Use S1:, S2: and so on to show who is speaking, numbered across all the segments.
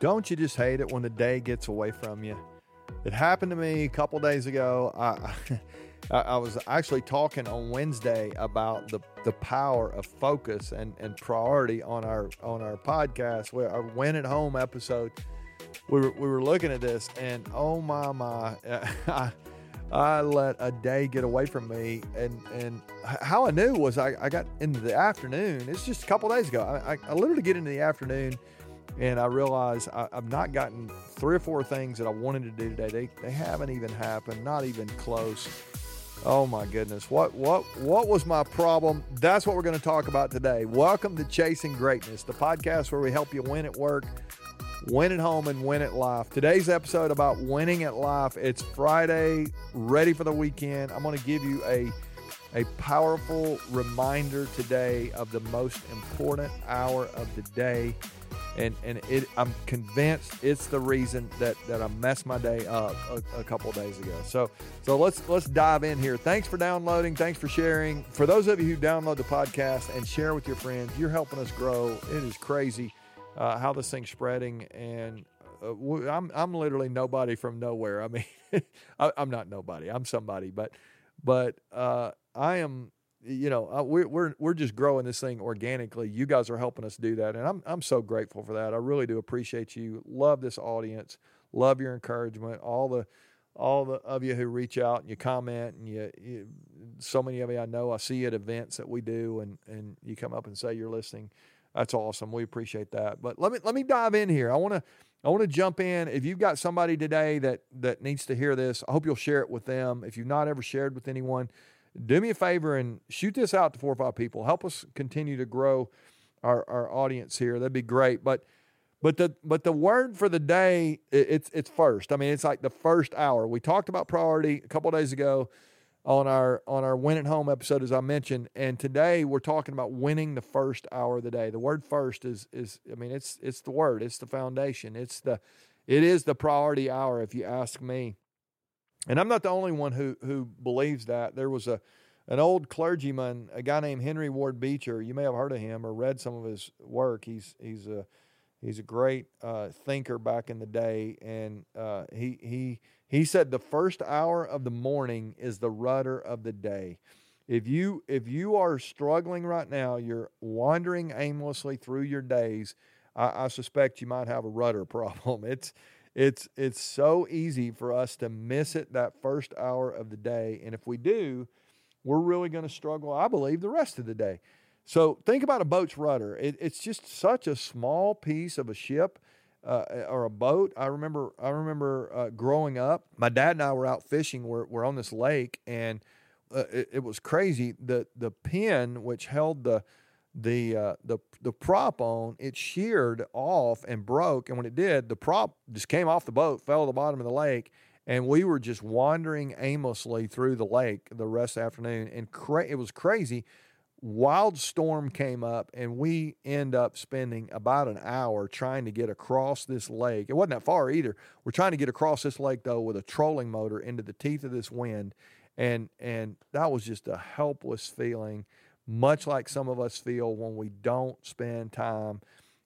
S1: Don't you just hate it when the day gets away from you? It happened to me a couple days ago. I, I, was actually talking on Wednesday about the, the power of focus and, and priority on our on our podcast, where our Win at Home episode. We were, we were looking at this, and oh my my, I, I let a day get away from me, and and how I knew was I, I got into the afternoon. It's just a couple days ago. I, I, I literally get into the afternoon and I realize I, have not gotten three or four things that I wanted to do today. They, they haven't even happened, not even close. Oh my goodness. What what what was my problem? That's what we're going to talk about today. Welcome to Chasing Greatness, the podcast where we help you win at work, win at home and win at life. Today's episode about winning at life. It's Friday, ready for the weekend. I'm going to give you a a powerful reminder today of the most important hour of the day and and it I'm convinced it's the reason that that I messed my day up a, a couple days ago. So so let's let's dive in here. Thanks for downloading. Thanks for sharing. For those of you who download the podcast and share with your friends, you're helping us grow. It is crazy uh, how this thing's spreading, and uh, I'm I'm literally nobody from nowhere. I mean, I, am not nobody. I'm somebody, but but uh, I am you know, uh, we're, we're, we're just growing this thing organically. You guys are helping us do that. And I'm, I'm so grateful for that. I really do appreciate you. Love this audience. Love your encouragement. All the, all the of you who reach out and you comment and you, you, so many of you I know I see at events that we do and and you come up and say you're listening. That's awesome. We appreciate that. But let me let me dive in here. I want to I want to jump in. If you've got somebody today that that needs to hear this, I hope you'll share it with them. If you've not ever shared with anyone, do me a favor and shoot this out to four or five people. Help us continue to grow our, our audience here. That'd be great. But but the but the word for the day it's it's first. I mean, it's like the first hour. We talked about priority a couple days ago on our on our win at home episode, as I mentioned, and today we're talking about winning the first hour of the day. The word first is is I mean it's it's the word. It's the foundation. It's the it is the priority hour if you ask me. And I'm not the only one who who believes that. There was a an old clergyman, a guy named Henry Ward Beecher. You may have heard of him or read some of his work. He's he's a he's a great uh, thinker back in the day, and uh, he he he said the first hour of the morning is the rudder of the day. If you if you are struggling right now, you're wandering aimlessly through your days. I, I suspect you might have a rudder problem. It's it's it's so easy for us to miss it that first hour of the day, and if we do, we're really going to struggle. I believe the rest of the day. So think about a boat's rudder. It, it's just such a small piece of a ship uh, or a boat. I remember I remember uh, growing up. My dad and I were out fishing. We're, we're on this lake, and uh, it, it, was crazy. The the pin which held the the uh, the the prop on it sheared off and broke and when it did the prop just came off the boat fell to the bottom of the lake and we were just wandering aimlessly through the lake the rest of the afternoon and cra- it was crazy. Wild storm came up and we end up spending about an hour trying to get across this lake. It wasn't that far either. We're trying to get across this lake though with a trolling motor into the teeth of this wind and and that was just a helpless feeling much like some of us feel when we don't spend time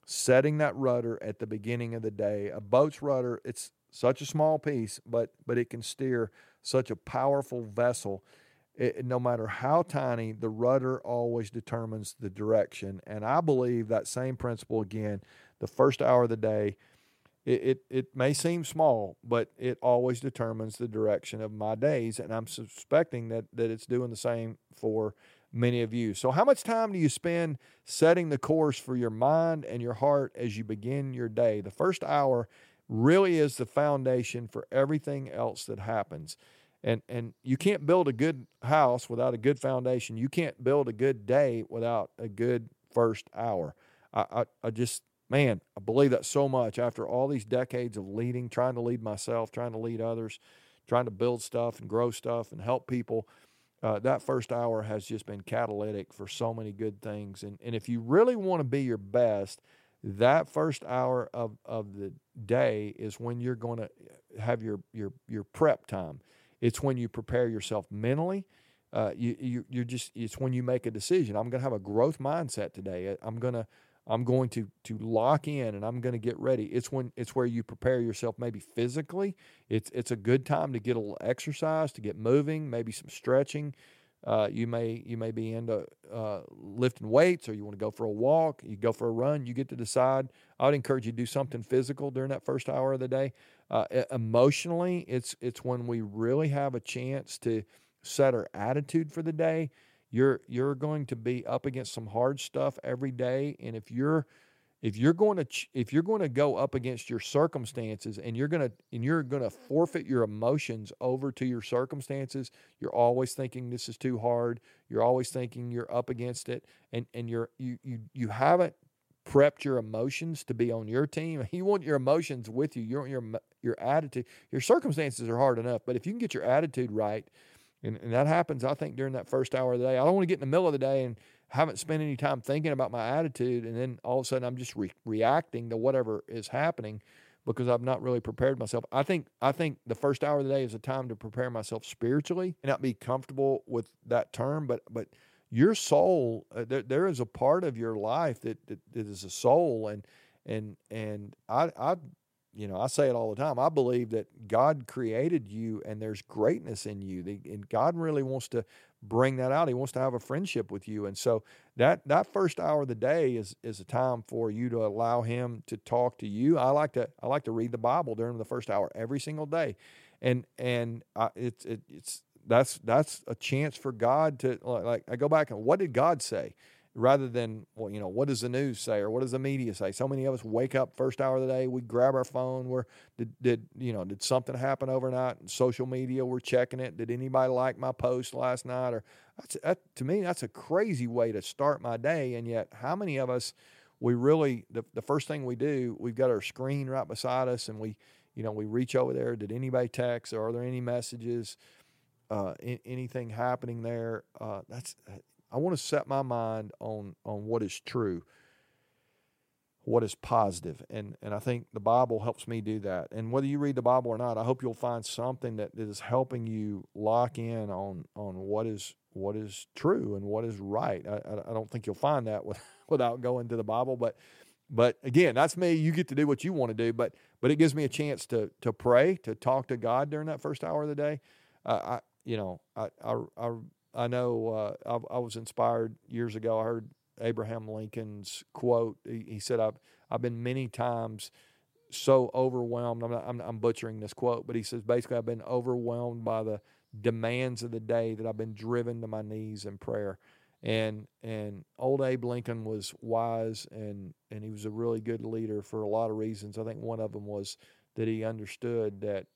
S1: setting that rudder at the beginning of the day. A boat's rudder, it's such a small piece, but but it can steer such a powerful vessel. It, no matter how tiny, the rudder always determines the direction. And I believe that same principle again. The first hour of the day, it, it, it may seem small, but it always determines the direction of my days. And I'm suspecting that that it's doing the same for many of you. So, how much time do you spend setting the course for your mind and your heart as you begin your day? The first hour really is the foundation for everything else that happens. And, and you can't build a good house without a good foundation. You can't build a good day without a good first hour. I, I, I just, man, I believe that so much after all these decades of leading, trying to lead myself, trying to lead others, trying to build stuff and grow stuff and help people uh, that first hour has just been catalytic for so many good things. And, and if you really want to be your best, that first hour of, of the day is when you're going to have your, your, your prep time. It's when you prepare yourself mentally. Uh, you, you, you're just, it's when you make a decision. I'm going to have a growth mindset today. I'm going to, I'm going to to lock in and I'm going to get ready. It's when it's where you prepare yourself maybe physically. It's it's a good time to get a little exercise, to get moving, maybe some stretching. Uh, you may you may be into uh, lifting weights, or you want to go for a walk. You go for a run. You get to decide. I would encourage you to do something physical during that first hour of the day. Uh, emotionally, it's it's when we really have a chance to set our attitude for the day. You're you're going to be up against some hard stuff every day, and if you're if you're going to if you're going to go up against your circumstances and you're going to and you're going to forfeit your emotions over to your circumstances you're always thinking this is too hard you're always thinking you're up against it and and you're you you you haven't prepped your emotions to be on your team. You want your emotions with you. You want your your attitude. Your circumstances are hard enough but if you can get your attitude right and, and that happens i think during that first hour of the day i don't want to get in the middle of the day and haven't spent any time thinking about my attitude, and then all of a sudden I'm just re- reacting to whatever is happening because I've not really prepared myself. I think I think the first hour of the day is a time to prepare myself spiritually and not be comfortable with that term, but but your soul uh, there, there is a part of your life that, that, that is a soul and and and I I you know I say it all the time. I believe that God created you and there's greatness in you. And God really wants to bring that out. He wants to have a friendship with you. And so that that first hour of the day is is a time for you to allow him to talk to you. I like to I like to read the Bible during the first hour every single day. And and I, it's it, it's that's that's a chance for God to like I go back and what did God say? Rather than well, you know, what does the news say or what does the media say? So many of us wake up first hour of the day, we grab our phone. We're did, did you know did something happen overnight? Social media, we're checking it. Did anybody like my post last night? Or that, to me, that's a crazy way to start my day. And yet, how many of us we really the the first thing we do, we've got our screen right beside us, and we you know we reach over there. Did anybody text? Or are there any messages? Uh, anything happening there? Uh, that's I want to set my mind on on what is true, what is positive, and and I think the Bible helps me do that. And whether you read the Bible or not, I hope you'll find something that is helping you lock in on on what is what is true and what is right. I, I don't think you'll find that with, without going to the Bible, but but again, that's me. You get to do what you want to do, but but it gives me a chance to to pray, to talk to God during that first hour of the day. Uh, I you know I I, I I know uh, I, I, was inspired years ago. I heard Abraham Lincoln's quote. He, he, said, "I've I've been many times so overwhelmed. I'm, not, I'm, I'm butchering this quote, but he says basically I've been overwhelmed by the demands of the day that I've been driven to my knees in prayer." And and old Abe Lincoln was wise and and he was a really good leader for a lot of reasons. I think one of them was that he understood that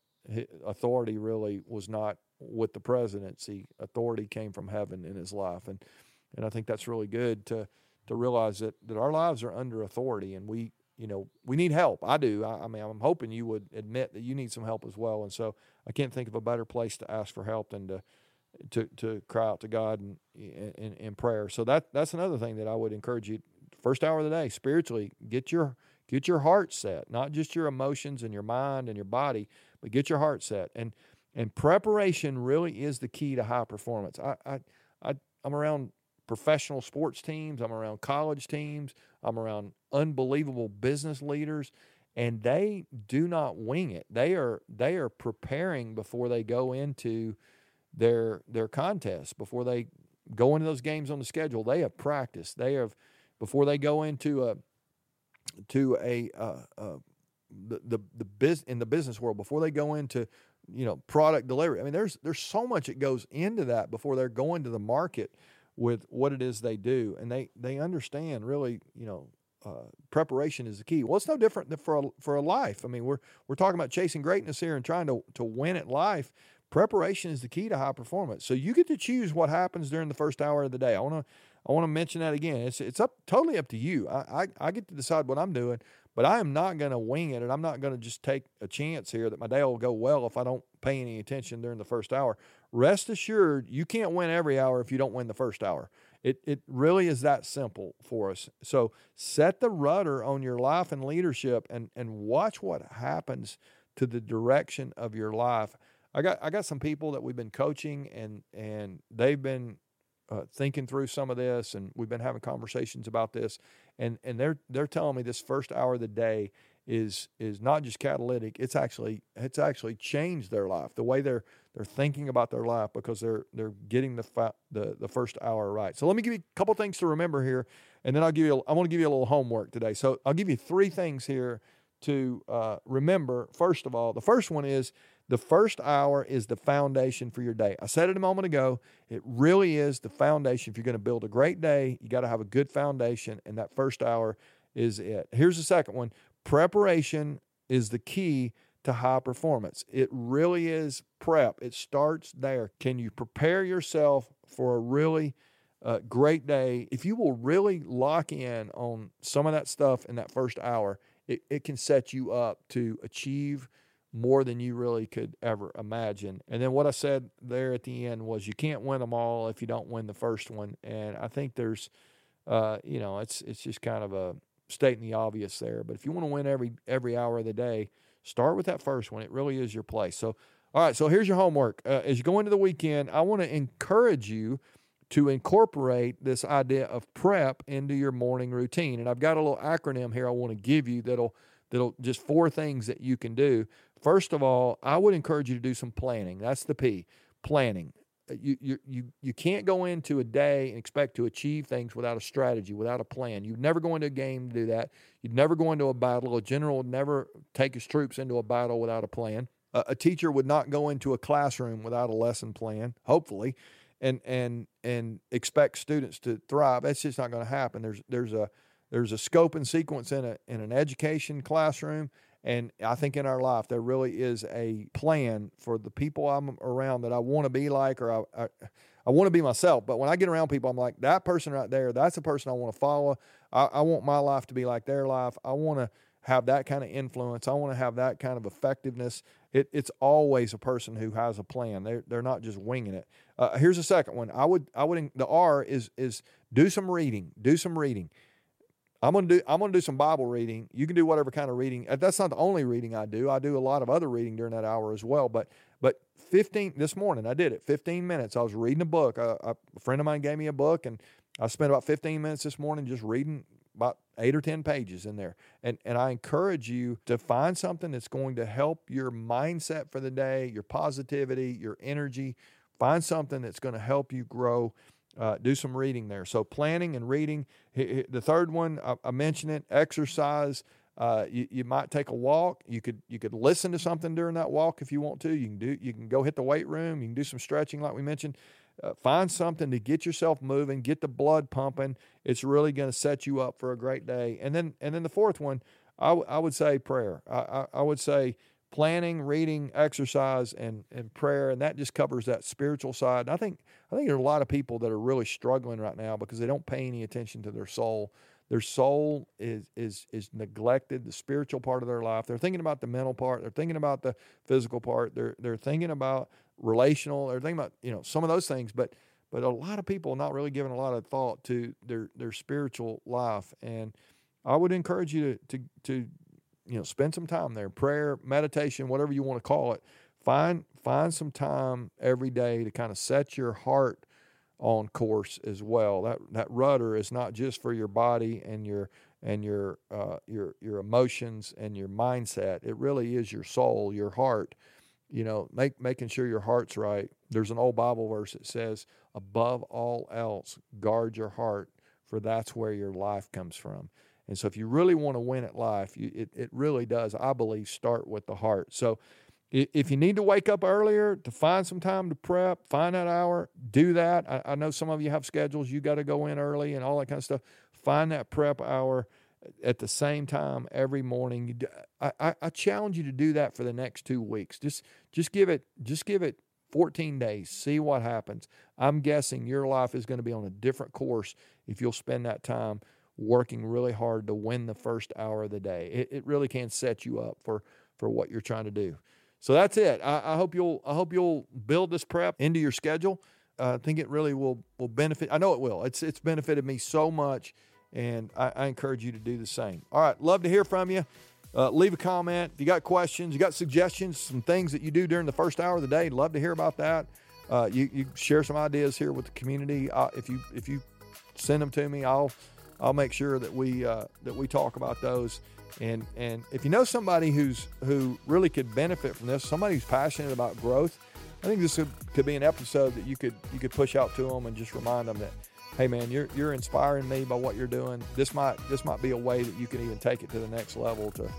S1: authority really was not with the presidency. Authority came from heaven in his life, and and I think that's really good to to realize that that our lives are under authority, and we you know we need help. I do. I, I mean, I'm hoping you would admit that you need some help as well, and so I can't think of a better place to ask for help than to to to cry out to God in, in, in prayer. So that that's another thing that I would encourage you. First hour of the day, spiritually, get your get your heart set, not just your emotions and your mind and your body, but get your heart set. And and preparation really is the key to high performance. I, I, I, I'm around professional sports teams, I'm around college teams, I'm around unbelievable business leaders, and they do not wing it. They are they are preparing before they go into their their contests, before they go into those games on the schedule. They have practiced. They have before they go into a to a uh, uh, the the, the in the business world before they go into you know product delivery. I mean, there's there's so much that goes into that before they're going to the market with what it is they do, and they they understand really you know uh, preparation is the key. Well, it's no different than for a, for a life. I mean, we're we're talking about chasing greatness here and trying to to win at life. Preparation is the key to high performance. So you get to choose what happens during the first hour of the day. I want to I want to mention that again. It's it's up totally up to you. I, I, I get to decide what I'm doing, but I am not going to wing it, and I'm not going to just take a chance here that my day will go well if I don't pay any attention during the first hour. Rest assured, you can't win every hour if you don't win the first hour. It it really is that simple for us. So set the rudder on your life and leadership, and and watch what happens to the direction of your life. I got I got some people that we've been coaching, and and they've been uh, thinking through some of this, and we've been having conversations about this, and and they're they're telling me this first hour of the day is is not just catalytic; it's actually it's actually changed their life, the way they're they're thinking about their life because they're they're getting the the the first hour right. So let me give you a couple things to remember here, and then I'll give you I want to give you a little homework today. So I'll give you three things here to uh, remember. First of all, the first one is the first hour is the foundation for your day. I said it a moment ago. It really is the foundation. If you're going to build a great day, you got to have a good foundation, and that first hour is it. Here's the second one preparation is the key to high performance. It really is prep, it starts there. Can you prepare yourself for a really uh, great day? If you will really lock in on some of that stuff in that first hour, it, it can set you up to achieve more than you really could ever imagine. And then what I said there at the end was you can't win them all if you don't win the first one. And I think there's, uh, you know, it's it's just kind of a stating the obvious there. But if you want to win every every hour of the day, start with that first one. It really is your place. So, all right. So here's your homework. Uh, as you go into the weekend, I want to encourage you to incorporate this idea of prep into your morning routine. And I've got a little acronym here I want to give you that'll that'll just four things that you can do. First of all, I would encourage you to do some planning. That's the P, planning. Uh, you, you, you, you can't go into a day and expect to achieve things without a strategy, without a plan. You'd never go into a game to do that. You'd never go into a battle. A general would never take his troops into a battle without a plan. A teacher would not go into a classroom without a lesson plan, hopefully, and and and expect students to thrive. That's just not going to happen. There's there's a there's a scope and sequence in a in an education classroom and I think in our life, there really is a plan for the people I'm around that I want to be like, or I, I, I want to be myself. But when I get around people, I'm like, that person right there, that's the person I want to follow. I, I want my life to be like their life. I want to have that kind of influence. I want to have that kind of effectiveness. It, it's always a person who has a plan. They're, they're not just winging it. Uh, here's a second one. I would, I would, the R is, is do some reading, do some reading. I'm gonna do I'm gonna do some Bible reading. You can do whatever kind of reading. Uh, that's not the only reading I do. I do a lot of other reading during that hour as well. But but 15 this morning I did it. 15 minutes. I was reading a book. A, a friend of mine gave me a book, and I spent about 15 minutes this morning just reading about eight or 10 pages in there. And and I encourage you to find something that's going to help your mindset for the day, your positivity, your energy. Find something that's going to help you grow uh, do some reading there. So planning and reading. The third one, I, mentioned it, exercise. Uh, you, you might take a walk. You could you could listen to something during that walk if you want to. You can do you can go hit the weight room. You can do some stretching like we mentioned. Uh, find something to get yourself moving, get the blood pumping. It's really going to set you up for a great day. And then and then the fourth one, I, w- I would say prayer. I, I, I would say planning, reading, exercise, and and prayer, and that just covers that spiritual side. And I think I think there are a lot of people that are really struggling right now because they don't pay any attention to their soul. Their soul is is is neglected, the spiritual part of their life. They're thinking about the mental part. They're thinking about the physical part. They're they're thinking about relational. They're thinking about you know some of those things, but but a lot of people are not really giving a lot of thought to their their spiritual life. And I would encourage you to to to you know, spend some time there, prayer, meditation, whatever you want to call it. Find find some time every day to kind of set your heart on course as well. That that rudder is not just for your body and your and your uh, your your emotions and your mindset. It really is your soul, your heart. You know, make making sure your heart's right. There's an old Bible verse that says, "Above all else, guard your heart, for that's where your life comes from." And so, if you really want to win at life, you, it, it really does, I believe, start with the heart. So, if you need to wake up earlier to find some time to prep, find that hour, do that. I, I know some of you have schedules, you got to go in early and all that kind of stuff. Find that prep hour at the same time every morning. I, I, I challenge you to do that for the next two weeks. Just just give it just give it 14 days. See what happens. I'm guessing your life is going to be on a different course if you'll spend that time working really hard to win the first hour of the day. It, it really can set you up for for what you're trying to do. So that's it. I, I hope you'll I hope you'll build this prep into your schedule. Uh, I think it really will will benefit. I know it will. It's it's benefited me so much, and I, I encourage you to do the same. All right, love to hear from you. Uh, leave a comment if you got questions, you got suggestions, some things that you do during the first hour of the day. Love to hear about that. uh, you you share some ideas here with the community. Uh, if you if you send them to me, I'll I'll make sure that we uh, that we talk about those. And and if you know somebody who's who really could benefit from this, somebody who's passionate about growth, I think this could, could be an episode that you could you could push out to them and just remind them that, hey man, you're you're inspiring me by what you're doing. This might this might be a way that you can even take it to the next level to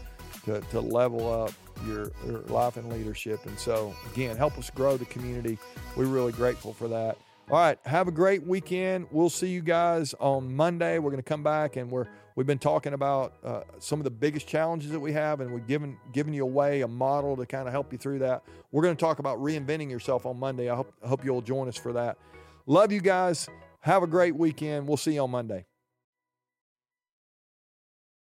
S1: to, to level up your, your life and leadership. And so again, help us grow the community. We're really grateful for that. All right, have a great weekend. We'll see you guys on Monday. We're going to come back and we're we've been talking about uh, some of the biggest challenges that we have, and we've given given you away a model to kind of help you through that. We're going to talk about reinventing yourself on Monday. I hope I hope you'll join us for that. Love you guys. Have a great weekend. We'll see you on Monday.